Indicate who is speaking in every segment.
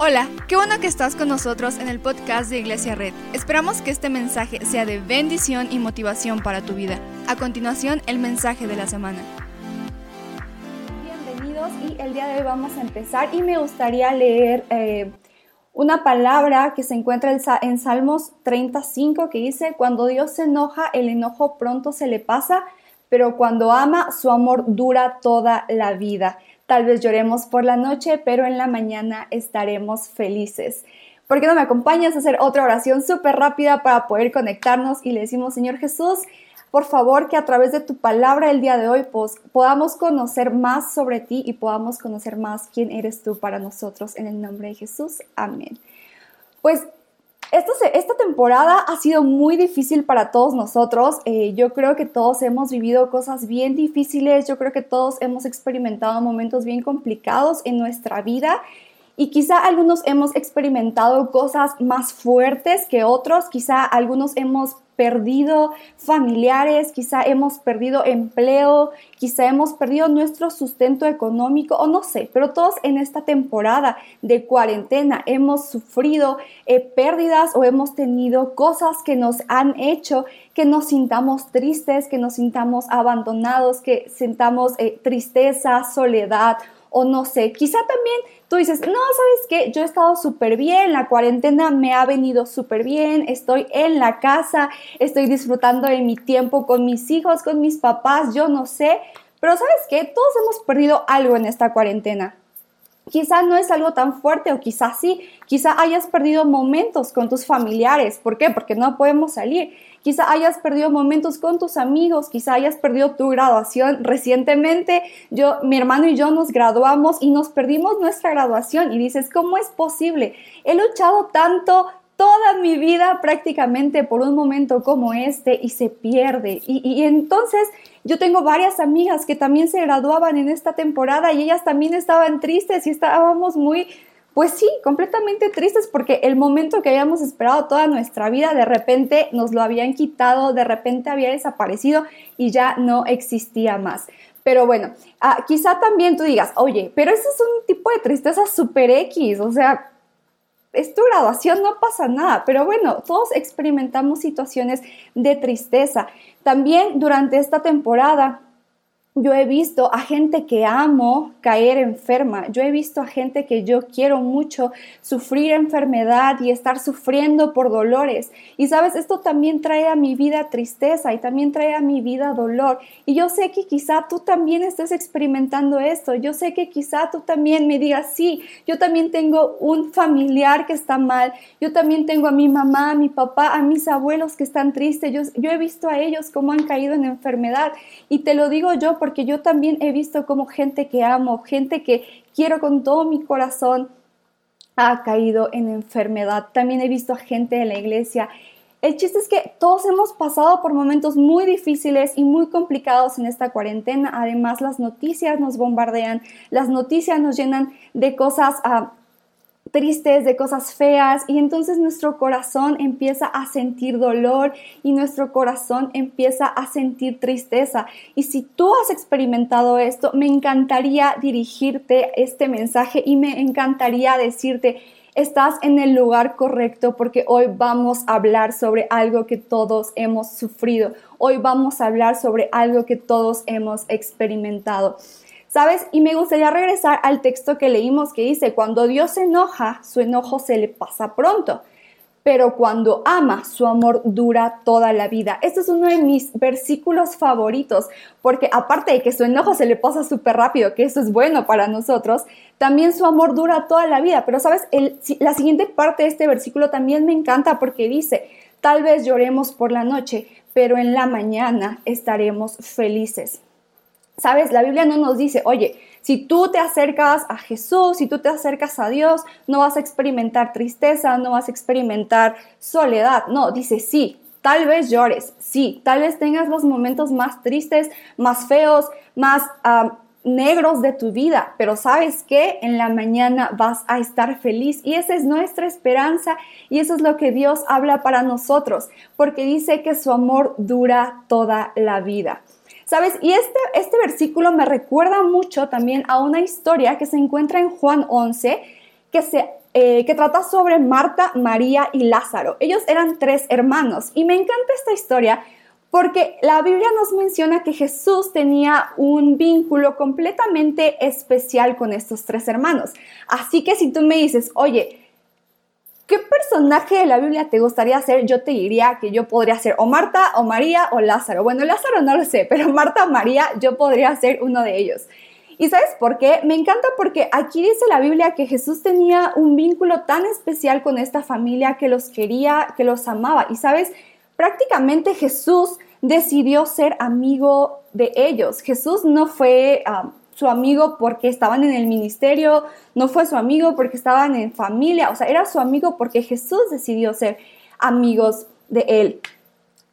Speaker 1: Hola, qué bueno que estás con nosotros en el podcast de Iglesia Red. Esperamos que este mensaje sea de bendición y motivación para tu vida. A continuación, el mensaje de la semana.
Speaker 2: Bienvenidos y el día de hoy vamos a empezar y me gustaría leer eh, una palabra que se encuentra en Salmos 35 que dice, cuando Dios se enoja, el enojo pronto se le pasa, pero cuando ama, su amor dura toda la vida. Tal vez lloremos por la noche, pero en la mañana estaremos felices. ¿Por qué no me acompañas a hacer otra oración súper rápida para poder conectarnos y le decimos, Señor Jesús, por favor que a través de tu palabra el día de hoy pues, podamos conocer más sobre ti y podamos conocer más quién eres tú para nosotros en el nombre de Jesús. Amén. Pues esta, temporada ha sido muy difícil para todos nosotros. Eh, yo creo que todos hemos vivido cosas bien difíciles. Yo creo que todos hemos experimentado momentos bien complicados en nuestra vida. Y quizá algunos hemos experimentado cosas más fuertes que otros. Quizá algunos hemos perdido familiares, quizá hemos perdido empleo, quizá hemos perdido nuestro sustento económico o no sé, pero todos en esta temporada de cuarentena hemos sufrido eh, pérdidas o hemos tenido cosas que nos han hecho que nos sintamos tristes, que nos sintamos abandonados, que sintamos eh, tristeza, soledad o no sé, quizá también tú dices, no, ¿sabes qué? Yo he estado súper bien, la cuarentena me ha venido súper bien, estoy en la casa, estoy disfrutando de mi tiempo con mis hijos, con mis papás, yo no sé, pero ¿sabes qué? Todos hemos perdido algo en esta cuarentena. Quizá no es algo tan fuerte o quizá sí, quizá hayas perdido momentos con tus familiares. ¿Por qué? Porque no podemos salir. Quizá hayas perdido momentos con tus amigos, quizá hayas perdido tu graduación. Recientemente yo, mi hermano y yo nos graduamos y nos perdimos nuestra graduación y dices, ¿cómo es posible? He luchado tanto, toda mi vida prácticamente por un momento como este y se pierde. Y, entonces yo tengo varias amigas que también se graduaban en esta temporada y ellas también estaban tristes y estábamos muy, pues sí, completamente tristes porque el momento que habíamos esperado toda nuestra vida de repente nos lo habían quitado, de repente había desaparecido y ya no existía más. Pero bueno, ah, quizá también tú digas, oye, pero ese es un tipo de tristeza super X, o sea, es tu graduación, no pasa nada, pero bueno, todos experimentamos situaciones de tristeza. También durante esta temporada yo he visto a gente que amo caer enferma. Yo he visto a gente que yo quiero mucho sufrir enfermedad y estar sufriendo por dolores. Y sabes, esto también trae a mi vida tristeza y también trae a mi vida dolor. Y yo sé que quizá tú también estés experimentando esto. Yo sé que quizá tú también me digas, sí, yo también tengo un familiar que está mal. Yo también tengo a mi mamá, a mi papá, a mis abuelos que están tristes. Yo, he visto a ellos cómo han caído en enfermedad. Y te lo digo yo porque yo también he visto como gente que amo, gente que quiero con todo mi corazón, ha caído en enfermedad. También he visto a gente en la iglesia. El chiste es que todos hemos pasado por momentos muy difíciles y muy complicados en esta cuarentena. Además, las noticias nos bombardean, las noticias nos llenan de cosas uh, tristes, de cosas feas y entonces nuestro corazón empieza a sentir dolor y nuestro corazón empieza a sentir tristeza. Y si tú has experimentado esto, me encantaría dirigirte este mensaje y me encantaría decirte, estás en el lugar correcto porque hoy vamos a hablar sobre algo que todos hemos sufrido. Hoy vamos a hablar sobre algo que todos hemos experimentado. ¿Sabes? Y me gustaría regresar al texto que leímos que dice, cuando Dios se enoja, su enojo se le pasa pronto, pero cuando ama, su amor dura toda la vida. Este es uno de mis versículos favoritos, porque aparte de que su enojo se le pasa súper rápido, que eso es bueno para nosotros, también su amor dura toda la vida. Pero sabes, la siguiente parte de este versículo también me encanta porque dice, tal vez lloremos por la noche, pero en la mañana estaremos felices. Sabes, la Biblia no nos dice, oye, si tú te acercas a Jesús, si tú te acercas a Dios, no vas a experimentar tristeza, no vas a experimentar soledad. No, dice, sí, tal vez llores, sí, tal vez tengas los momentos más tristes, más feos, más negros de tu vida, pero sabes que en la mañana vas a estar feliz y esa es nuestra esperanza y eso es lo que Dios habla para nosotros, porque dice que su amor dura toda la vida. ¿Sabes? Y este, este versículo me recuerda mucho también a una historia que se encuentra en Juan 11, que se eh, que trata sobre Marta, María y Lázaro. Ellos eran tres hermanos y me encanta esta historia porque la Biblia nos menciona que Jesús tenía un vínculo completamente especial con estos tres hermanos. Así que si tú me dices, oye, ¿qué personaje de la Biblia te gustaría ser? Yo te diría que yo podría ser o Marta, o María, o Lázaro. Bueno, Lázaro no lo sé, pero Marta o María, yo podría ser uno de ellos. ¿Y sabes por qué? Me encanta porque aquí dice la Biblia que Jesús tenía un vínculo tan especial con esta familia que los quería, que los amaba. Y sabes, prácticamente Jesús decidió ser amigo de ellos. Jesús no fue ah, su amigo porque estaban en el ministerio, no fue su amigo porque estaban en familia, o sea, era su amigo porque Jesús decidió ser amigos de él.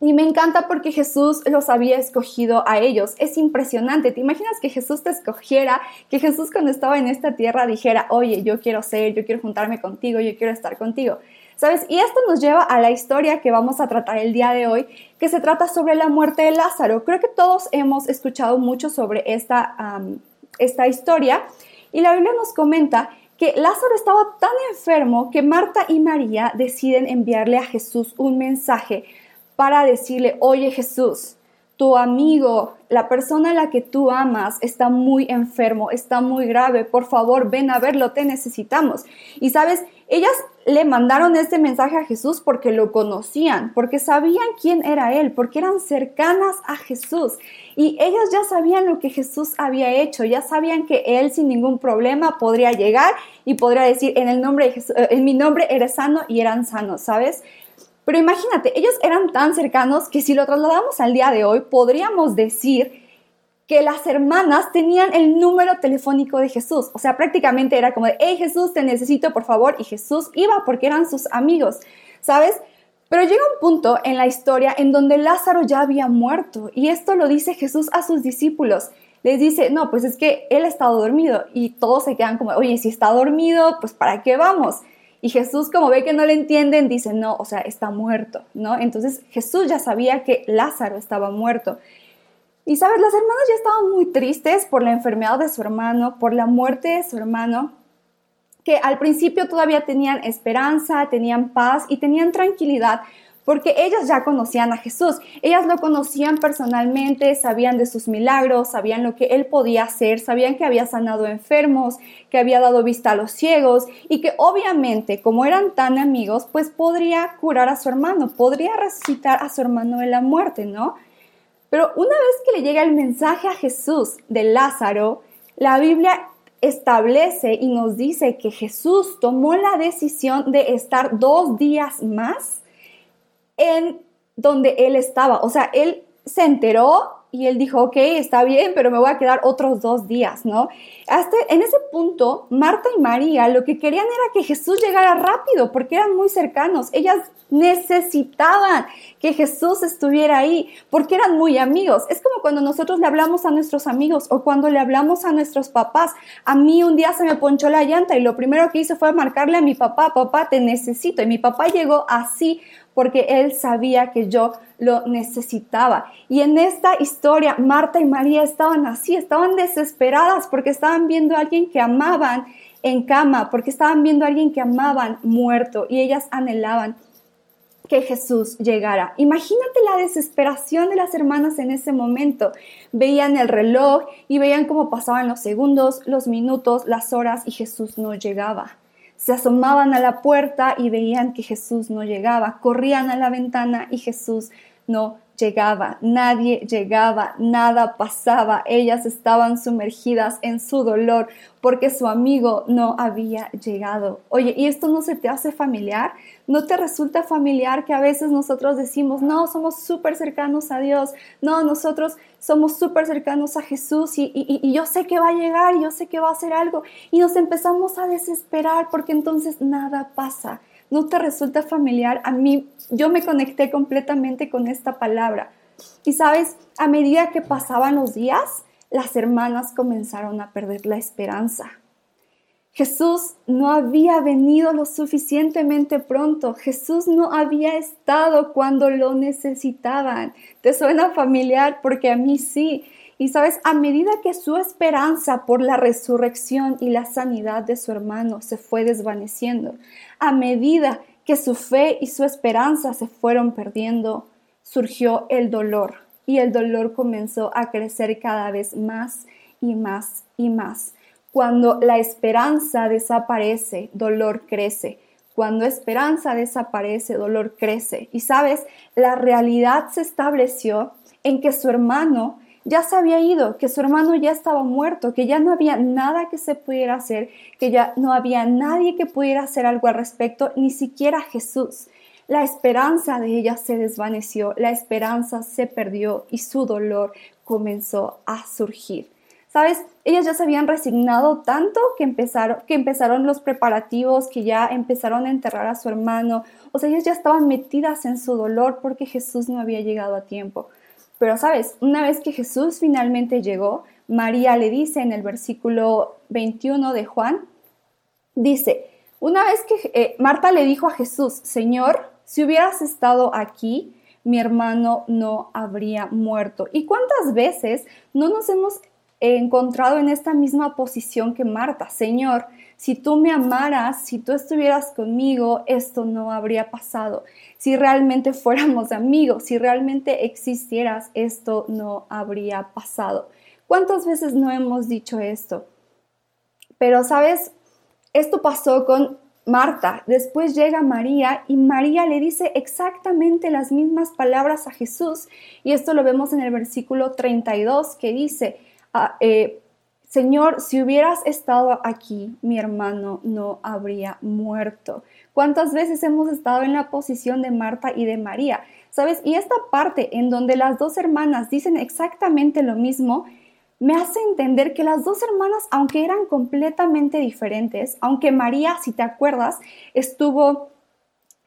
Speaker 2: Y me encanta porque Jesús los había escogido a ellos. Es impresionante. ¿Te imaginas que Jesús te escogiera? Que Jesús cuando estaba en esta tierra dijera, oye, yo quiero ser, yo quiero juntarme contigo, yo quiero estar contigo. ¿Sabes? Y esto nos lleva a la historia que vamos a tratar el día de hoy, que se trata sobre la muerte de Lázaro. Creo que todos hemos escuchado mucho sobre esta, esta historia. Y la Biblia nos comenta que Lázaro estaba tan enfermo que Marta y María deciden enviarle a Jesús un mensaje para decirle, oye Jesús, tu amigo, la persona a la que tú amas está muy enfermo, está muy grave, por favor ven a verlo, te necesitamos. Y sabes, ellas le mandaron este mensaje a Jesús porque lo conocían, porque sabían quién era Él, porque eran cercanas a Jesús. Y ellas ya sabían lo que Jesús había hecho, ya sabían que Él sin ningún problema podría llegar y podría decir, en el nombre eh, en mi nombre eres sano y eran sanos, ¿sabes? Pero imagínate, ellos eran tan cercanos que si lo trasladamos al día de hoy, podríamos decir que las hermanas tenían el número telefónico de Jesús. O sea, prácticamente era como de, hey Jesús, te necesito, por favor. Y Jesús iba porque eran sus amigos, ¿sabes? Pero llega un punto en la historia en donde Lázaro ya había muerto. Y esto lo dice Jesús a sus discípulos. Les dice, no, pues es que él ha estado dormido. Y todos se quedan como, oye, si está dormido, pues ¿para qué vamos? Y Jesús, como ve que no le entienden, dice, no, o sea, está muerto, ¿no? Entonces Jesús ya sabía que Lázaro estaba muerto. Y sabes, las hermanas ya estaban muy tristes por la enfermedad de su hermano, por la muerte de su hermano, que al principio todavía tenían esperanza, tenían paz y tenían tranquilidad, porque ellas ya conocían a Jesús, ellas lo conocían personalmente, sabían de sus milagros, sabían lo que él podía hacer, sabían que había sanado enfermos, que había dado vista a los ciegos y que obviamente como eran tan amigos, pues podría curar a su hermano, podría resucitar a su hermano de la muerte, ¿no? Pero una vez que le llega el mensaje a Jesús de Lázaro, la Biblia establece y nos dice que Jesús tomó la decisión de estar dos días más en donde él estaba. O sea, él se enteró y él dijo, ok, está bien, pero me voy a quedar otros dos días, ¿no? Hasta en ese punto, Marta y María lo que querían era que Jesús llegara rápido, porque eran muy cercanos. Ellas necesitaban que Jesús estuviera ahí, porque eran muy amigos. Es como cuando nosotros le hablamos a nuestros amigos o cuando le hablamos a nuestros papás. A mí un día se me ponchó la llanta y lo primero que hice fue marcarle a mi papá, papá, te necesito. Y mi papá llegó así porque él sabía que yo lo necesitaba. Y en esta Marta y María estaban así, estaban desesperadas porque estaban viendo a alguien que amaban en cama, porque estaban viendo a alguien que amaban muerto y ellas anhelaban que Jesús llegara. Imagínate la desesperación de las hermanas en ese momento. Veían el reloj y veían cómo pasaban los segundos, los minutos, las horas y Jesús no llegaba. Se asomaban a la puerta y veían que Jesús no llegaba. Corrían a la ventana y Jesús no llegaba, nadie llegaba, nada pasaba, ellas estaban sumergidas en su dolor porque su amigo no había llegado. Oye, ¿y esto no se te hace familiar? ¿No te resulta familiar que a veces nosotros decimos, no, somos súper cercanos a Dios, no, nosotros somos súper cercanos a Jesús y, y, yo sé que va a llegar, yo sé que va a hacer algo y nos empezamos a desesperar porque entonces nada pasa? ¿No te resulta familiar? A mí, yo me conecté completamente con esta palabra. Y sabes, a medida que pasaban los días, las hermanas comenzaron a perder la esperanza. Jesús no había venido lo suficientemente pronto. Jesús no había estado cuando lo necesitaban. ¿Te suena familiar? Porque a mí sí. Y sabes, a medida que su esperanza por la resurrección y la sanidad de su hermano se fue desvaneciendo, a medida que su fe y su esperanza se fueron perdiendo, surgió el dolor y el dolor comenzó a crecer cada vez más y más y más. Cuando la esperanza desaparece, dolor crece. Cuando esperanza desaparece, dolor crece. Y sabes, la realidad se estableció en que su hermano ya se había ido, que su hermano ya estaba muerto, que ya no había nada que se pudiera hacer, que ya no había nadie que pudiera hacer algo al respecto, ni siquiera Jesús. La esperanza de ella se desvaneció, la esperanza se perdió y su dolor comenzó a surgir. ¿Sabes? Ellas ya se habían resignado tanto que empezaron, que empezaron los preparativos, que ya empezaron a enterrar a su hermano. O sea, ellas ya estaban metidas en su dolor porque Jesús no había llegado a tiempo. Pero, ¿sabes? Una vez que Jesús finalmente llegó, María le dice en el versículo 21 de Juan, dice, una vez que eh, Marta le dijo a Jesús, Señor, si hubieras estado aquí, mi hermano no habría muerto. ¿Y cuántas veces no nos hemos encontrado en esta misma posición que Marta? Señor, si tú me amaras, si tú estuvieras conmigo, esto no habría pasado. Si realmente fuéramos amigos, si realmente existieras, esto no habría pasado. ¿Cuántas veces no hemos dicho esto? Pero, ¿sabes? Esto pasó con Marta. Después llega María y María le dice exactamente las mismas palabras a Jesús. Y esto lo vemos en el versículo 32 que dice, ah, eh, Señor, si hubieras estado aquí, mi hermano no habría muerto. ¿Cuántas veces hemos estado en la posición de Marta y de María? ¿Sabes? Y esta parte en donde las dos hermanas dicen exactamente lo mismo, me hace entender que las dos hermanas, aunque eran completamente diferentes, aunque María, si te acuerdas, estuvo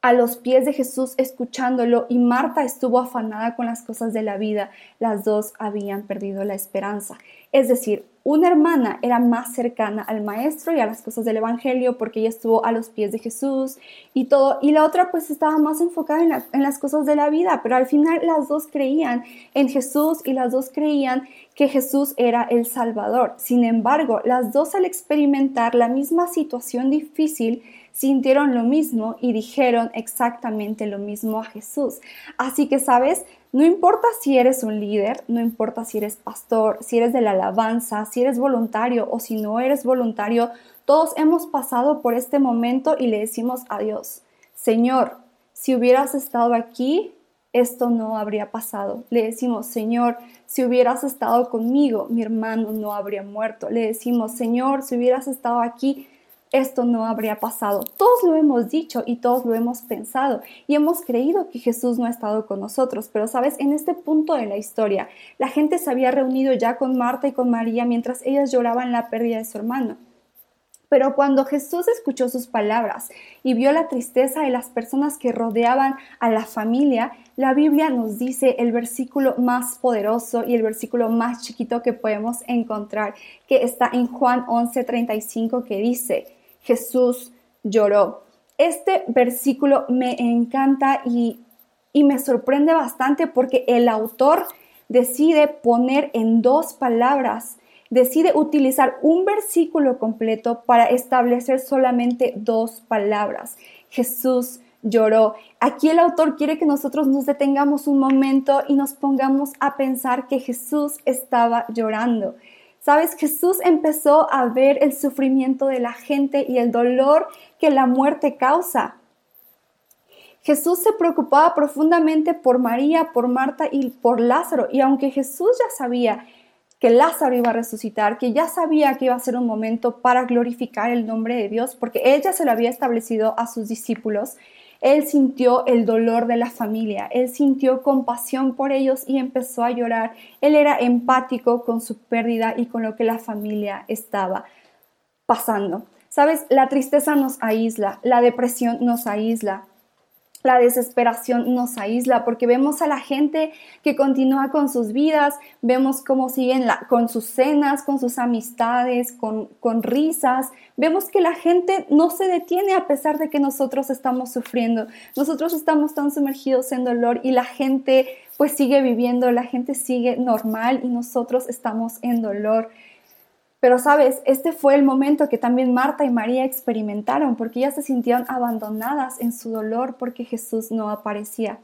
Speaker 2: a los pies de Jesús escuchándolo y Marta estuvo afanada con las cosas de la vida, las dos habían perdido la esperanza. Es decir, una hermana era más cercana al maestro y a las cosas del evangelio porque ella estuvo a los pies de Jesús y todo, y la otra pues estaba más enfocada en, en, las cosas de la vida, pero al final las dos creían en Jesús y las dos creían que Jesús era el Salvador. Sin embargo, las dos al experimentar la misma situación difícil, sintieron lo mismo y dijeron exactamente lo mismo a Jesús. Así que, ¿sabes? No importa si eres un líder, no importa si eres pastor, si eres de la alabanza, si eres voluntario o si no eres voluntario, todos hemos pasado por este momento y le decimos a Dios, Señor, si hubieras estado aquí, esto no habría pasado. Le decimos, Señor, si hubieras estado conmigo, mi hermano no habría muerto. Le decimos, Señor, si hubieras estado aquí, esto no habría pasado. Todos lo hemos dicho y todos lo hemos pensado y hemos creído que Jesús no ha estado con nosotros, pero sabes, en este punto de la historia, la gente se había reunido ya con Marta y con María mientras ellas lloraban la pérdida de su hermano. Pero cuando Jesús escuchó sus palabras y vio la tristeza de las personas que rodeaban a la familia, la Biblia nos dice el versículo más poderoso y el versículo más chiquito que podemos encontrar, que está en Juan 11:35, que dice, Jesús lloró. Este versículo me encanta y, y me sorprende bastante porque el autor decide poner en dos palabras, decide utilizar un versículo completo para establecer solamente dos palabras. Jesús lloró. Aquí el autor quiere que nosotros nos detengamos un momento y nos pongamos a pensar que Jesús estaba llorando. Sabes, Jesús empezó a ver el sufrimiento de la gente y el dolor que la muerte causa. Jesús se preocupaba profundamente por María, por Marta y por Lázaro. Y aunque Jesús ya sabía que Lázaro iba a resucitar, que ya sabía que iba a ser un momento para glorificar el nombre de Dios, porque ella se lo había establecido a sus discípulos, él sintió el dolor de la familia, él sintió compasión por ellos y empezó a llorar. Él era empático con su pérdida y con lo que la familia estaba pasando. Sabes, la tristeza nos aísla, la depresión nos aísla, la desesperación nos aísla porque vemos a la gente que continúa con sus vidas, vemos cómo siguen con sus cenas, con sus amistades, con, con risas, vemos que la gente no se detiene a pesar de que nosotros estamos sufriendo, nosotros estamos tan sumergidos en dolor y la gente pues sigue viviendo, la gente sigue normal y nosotros estamos en dolor. Pero sabes, este fue el momento que también Marta y María experimentaron, porque ellas se sintieron abandonadas en su dolor porque Jesús no aparecía.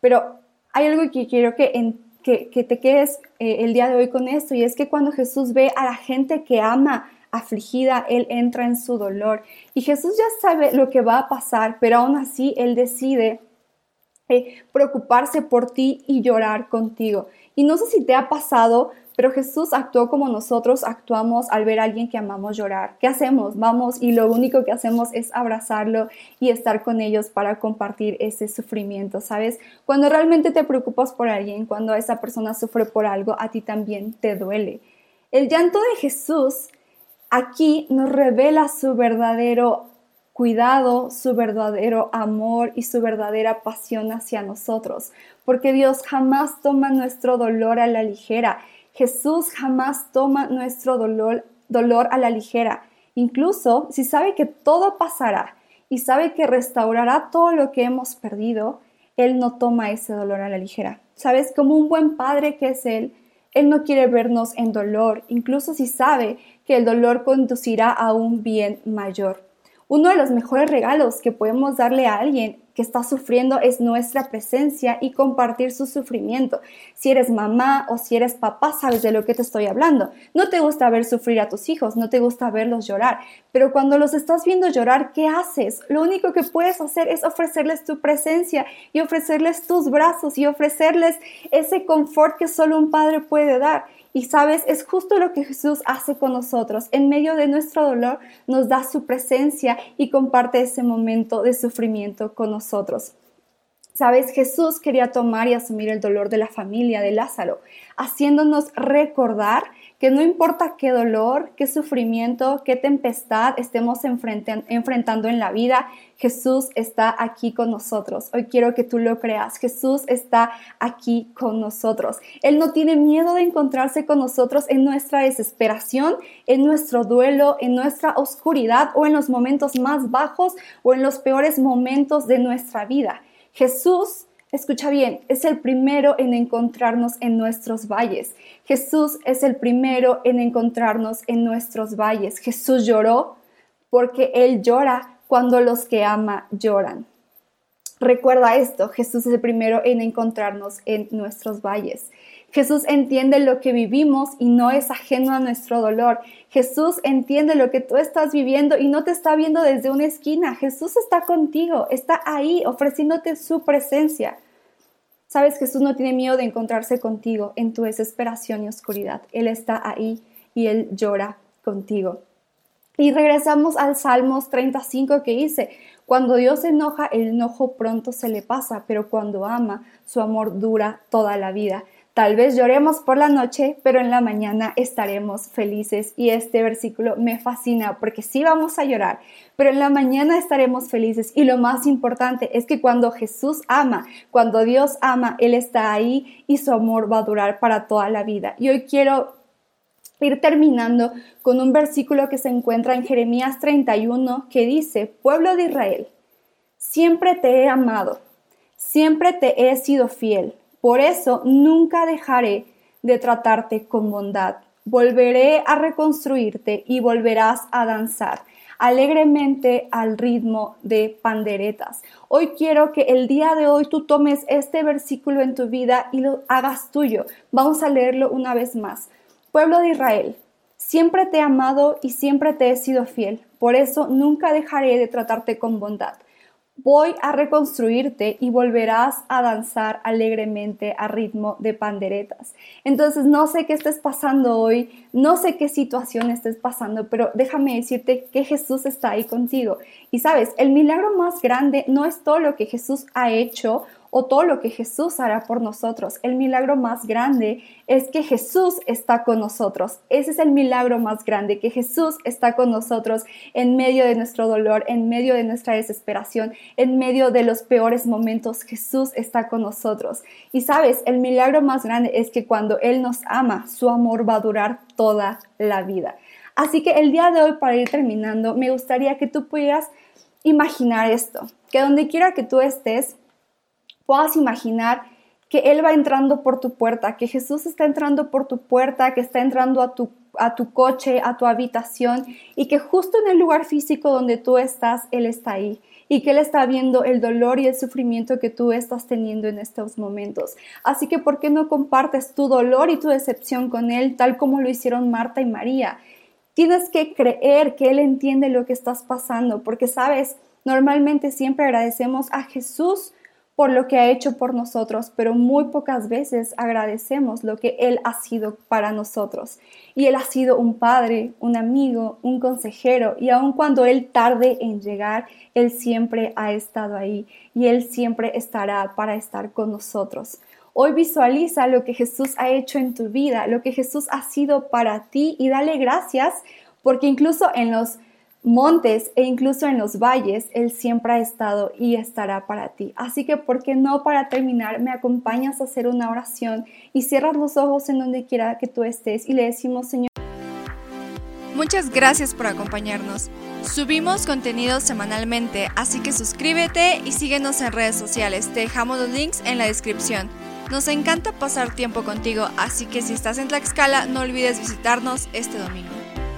Speaker 2: Pero hay algo que quiero que, que, te quedes eh, el día de hoy con esto, y es que cuando Jesús ve a la gente que ama afligida, Él entra en su dolor. Y Jesús ya sabe lo que va a pasar, pero aún así Él decide eh, preocuparse por ti y llorar contigo. Y no sé si te ha pasado, pero Jesús actuó como nosotros actuamos al ver a alguien que amamos llorar. ¿Qué hacemos? Vamos y lo único que hacemos es abrazarlo y estar con ellos para compartir ese sufrimiento, ¿sabes? Cuando realmente te preocupas por alguien, cuando esa persona sufre por algo, a ti también te duele. El llanto de Jesús aquí nos revela su verdadero cuidado, su verdadero amor y su verdadera pasión hacia nosotros, porque Dios jamás toma nuestro dolor a la ligera. Jesús jamás toma nuestro dolor, a la ligera, incluso si sabe que todo pasará y sabe que restaurará todo lo que hemos perdido, Él no toma ese dolor a la ligera. Sabes, como un buen padre que es Él, Él no quiere vernos en dolor, incluso si sabe que el dolor conducirá a un bien mayor. Uno de los mejores regalos que podemos darle a alguien que está sufriendo es nuestra presencia y compartir su sufrimiento. Si eres mamá o si eres papá, sabes de lo que te estoy hablando. No te gusta ver sufrir a tus hijos, no te gusta verlos llorar, pero cuando los estás viendo llorar, ¿qué haces? Lo único que puedes hacer es ofrecerles tu presencia y ofrecerles tus brazos y ofrecerles ese confort que solo un padre puede dar. Y sabes, es justo lo que Jesús hace con nosotros. En medio de nuestro dolor nos da su presencia y comparte ese momento de sufrimiento con nosotros. Sabes, Jesús quería tomar y asumir el dolor de la familia de Lázaro, haciéndonos recordar que no importa qué dolor, qué sufrimiento, qué tempestad estemos enfrentando en la vida, Jesús está aquí con nosotros. Hoy quiero que tú lo creas. Jesús está aquí con nosotros. Él no tiene miedo de encontrarse con nosotros en nuestra desesperación, en nuestro duelo, en nuestra oscuridad o en los momentos más bajos o en los peores momentos de nuestra vida. Jesús Escucha bien, es el primero en encontrarnos en nuestros valles. Jesús es el primero en encontrarnos en nuestros valles. Jesús lloró porque Él llora cuando los que ama lloran. Recuerda esto, Jesús es el primero en encontrarnos en nuestros valles. Jesús entiende lo que vivimos y no es ajeno a nuestro dolor. Jesús entiende lo que tú estás viviendo y no te está viendo desde una esquina. Jesús está contigo, está ahí ofreciéndote su presencia. Sabes, Jesús no tiene miedo de encontrarse contigo en tu desesperación y oscuridad. Él está ahí y Él llora contigo. Y regresamos al Salmos 35 que dice, cuando Dios se enoja, el enojo pronto se le pasa, pero cuando ama, su amor dura toda la vida. Tal vez lloremos por la noche, pero en la mañana estaremos felices. Y este versículo me fascina porque sí vamos a llorar, pero en la mañana estaremos felices. Y lo más importante es que cuando Jesús ama, cuando Dios ama, Él está ahí y su amor va a durar para toda la vida. Y hoy quiero ir terminando con un versículo que se encuentra en Jeremías 31 que dice, pueblo de Israel, siempre te he amado, siempre te he sido fiel por eso nunca dejaré de tratarte con bondad. Volveré a reconstruirte y volverás a danzar alegremente al ritmo de panderetas. Hoy quiero que el día de hoy tú tomes este versículo en tu vida y lo hagas tuyo. Vamos a leerlo una vez más. Pueblo de Israel, siempre te he amado y siempre te he sido fiel. Por eso nunca dejaré de tratarte con bondad voy a reconstruirte y volverás a danzar alegremente a ritmo de panderetas. Entonces, no sé qué estés pasando hoy, no sé qué situación estés pasando, pero déjame decirte que Jesús está ahí contigo. Y sabes, el milagro más grande no es todo lo que Jesús ha hecho o todo lo que Jesús hará por nosotros. El milagro más grande es que Jesús está con nosotros. Ese es el milagro más grande, que Jesús está con nosotros en medio de nuestro dolor, en medio de nuestra desesperación, en medio de los peores momentos. Jesús está con nosotros. Y sabes, el milagro más grande es que cuando Él nos ama, su amor va a durar toda la vida. Así que el día de hoy, para ir terminando, me gustaría que tú pudieras imaginar esto, que donde quiera que tú estés, puedas imaginar que Él va entrando por tu puerta, que Jesús está entrando por tu puerta, que está entrando a tu, a tu coche, a tu habitación y que justo en el lugar físico donde tú estás, Él está ahí y que Él está viendo el dolor y el sufrimiento que tú estás teniendo en estos momentos. Así que, ¿por qué no compartes tu dolor y tu decepción con Él tal como lo hicieron Marta y María? Tienes que creer que Él entiende lo que estás pasando, porque sabes, normalmente siempre agradecemos a Jesús por lo que ha hecho por nosotros, pero muy pocas veces agradecemos lo que Él ha sido para nosotros. Y Él ha sido un padre, un amigo, un consejero, y aun cuando Él tarde en llegar, Él siempre ha estado ahí y Él siempre estará para estar con nosotros. Hoy visualiza lo que Jesús ha hecho en tu vida, lo que Jesús ha sido para ti y dale gracias porque incluso en los montes e incluso en los valles, Él siempre ha estado y estará para ti. Así que, ¿por qué no para terminar me acompañas a hacer una oración y cierras los ojos en donde quiera que tú estés y le decimos, Señor?
Speaker 1: Muchas gracias por acompañarnos. Subimos contenido semanalmente, así que suscríbete y síguenos en redes sociales. Te dejamos los links en la descripción. Nos encanta pasar tiempo contigo, así que si estás en Tlaxcala no olvides visitarnos este domingo.